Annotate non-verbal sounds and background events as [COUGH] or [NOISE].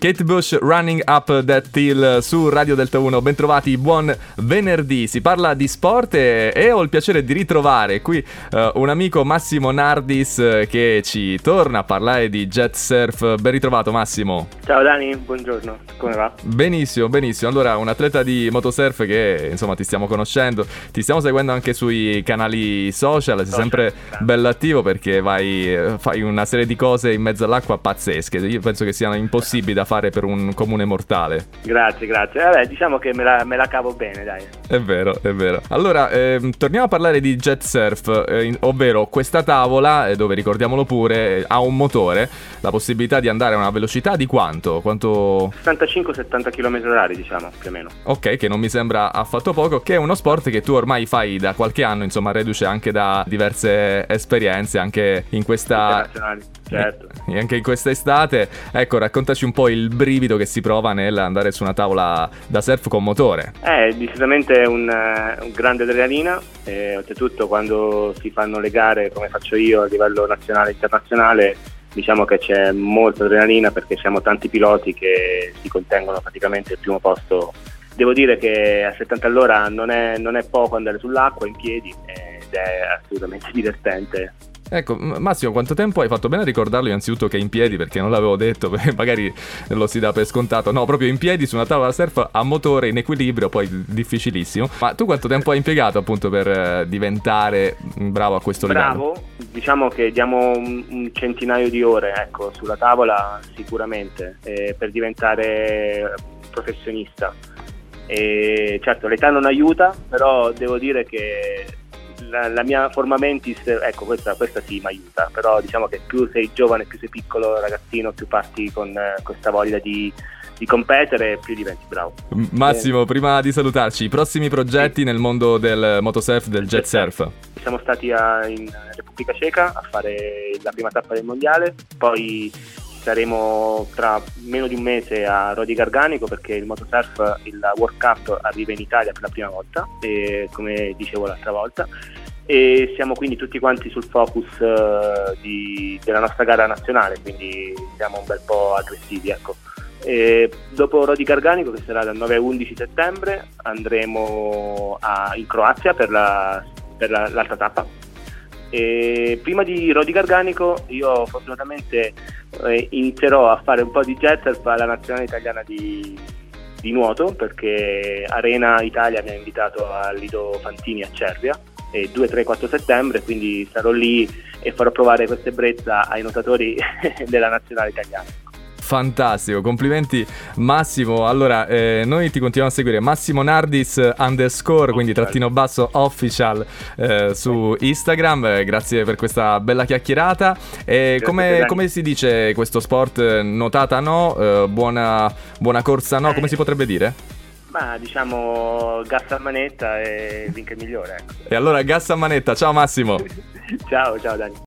Kate Bush Running Up That Hill su Radio Delta 1. Bentrovati, buon venerdì. Si parla di sport e, e ho il piacere di ritrovare qui uh, un amico Massimo Nardis uh, che ci torna a parlare di jet surf. Ben ritrovato Massimo. Ciao Dani, buongiorno. Come va? Benissimo, benissimo. Allora, un atleta di motosurf che insomma ti stiamo conoscendo, ti stiamo seguendo anche sui canali social, sei social, sempre bello attivo perché vai, fai una serie di cose in mezzo all'acqua pazzesche. Io penso che siano impossibili da fare per un comune mortale. Grazie, grazie. Vabbè, diciamo che me la, me la cavo bene, dai. È vero, è vero. Allora, ehm, torniamo a parlare di jet surf, eh, ovvero questa tavola, eh, dove ricordiamolo pure, ha un motore, la possibilità di andare a una velocità di quanto? quanto... 65-70 km h diciamo, più o meno. Ok, che non mi sembra affatto poco, che è uno sport che tu ormai fai da qualche anno, insomma, reduce anche da diverse esperienze, anche in questa... Certo. E anche in questa estate, ecco, raccontaci un po' il brivido che si prova nell'andare su una tavola da surf con motore. È decisamente un, uh, un grande adrenalina, e oltretutto quando si fanno le gare come faccio io a livello nazionale e internazionale, diciamo che c'è molta adrenalina perché siamo tanti piloti che si contengono praticamente il primo posto. Devo dire che a 70 all'ora non è, non è poco andare sull'acqua in piedi ed è assolutamente [LAUGHS] divertente Ecco, Massimo, quanto tempo hai fatto bene a ricordarlo innanzitutto che è in piedi, perché non l'avevo detto, [LAUGHS] magari lo si dà per scontato. No, proprio in piedi su una tavola surf a motore in equilibrio, poi difficilissimo. Ma tu quanto tempo hai impiegato appunto per eh, diventare bravo a questo livello? Bravo, diciamo che diamo un, un, centinaio di ore, ecco, sulla tavola sicuramente, eh, per diventare professionista. E certo, l'età non aiuta, però devo dire che la, la, mia forma mentis, ecco questa, questa sì mi aiuta, però diciamo che più sei giovane, più sei piccolo ragazzino, più parti con eh, questa voglia di, di competere, più diventi bravo. Massimo, eh. prima di salutarci, i prossimi progetti sì. nel mondo del motosurf, del jet surf? Siamo stati a, in Repubblica Ceca a fare la prima tappa del mondiale, poi saremo tra meno di un mese a Rodi Garganico perché il motosurf, il World Cup arriva in Italia per la prima volta, e, come dicevo l'altra volta e siamo quindi tutti quanti sul focus uh, di, della nostra gara nazionale, quindi siamo un bel po' aggressivi. Ecco. dopo Rodi Garganico, che sarà dal 9 al 11 settembre, andremo a, in Croazia per, la, per la, l'altra tappa. E prima di Rodi Garganico io fortunatamente eh, inizierò a fare un po' di jet surf alla nazionale italiana di, di nuoto perché Arena Italia mi ha invitato al Lido Fantini a Cervia e 2, 3, 4 settembre, quindi sarò lì e farò provare questa ebbrezza ai nuotatori [LAUGHS] della nazionale italiana. Fantastico, complimenti Massimo. Allora, eh, noi ti continuiamo a seguire Massimo Nardis underscore, quindi trattino basso official eh, su Instagram. Eh, grazie per questa bella chiacchierata. E come, come, si dice questo sport? Nuotata no, eh, buona, buona corsa no, come si potrebbe dire? Ma diciamo gas a manetta e vinca il migliore. Ecco. E allora gas a manetta, ciao Massimo. [LAUGHS] ciao, ciao Dani.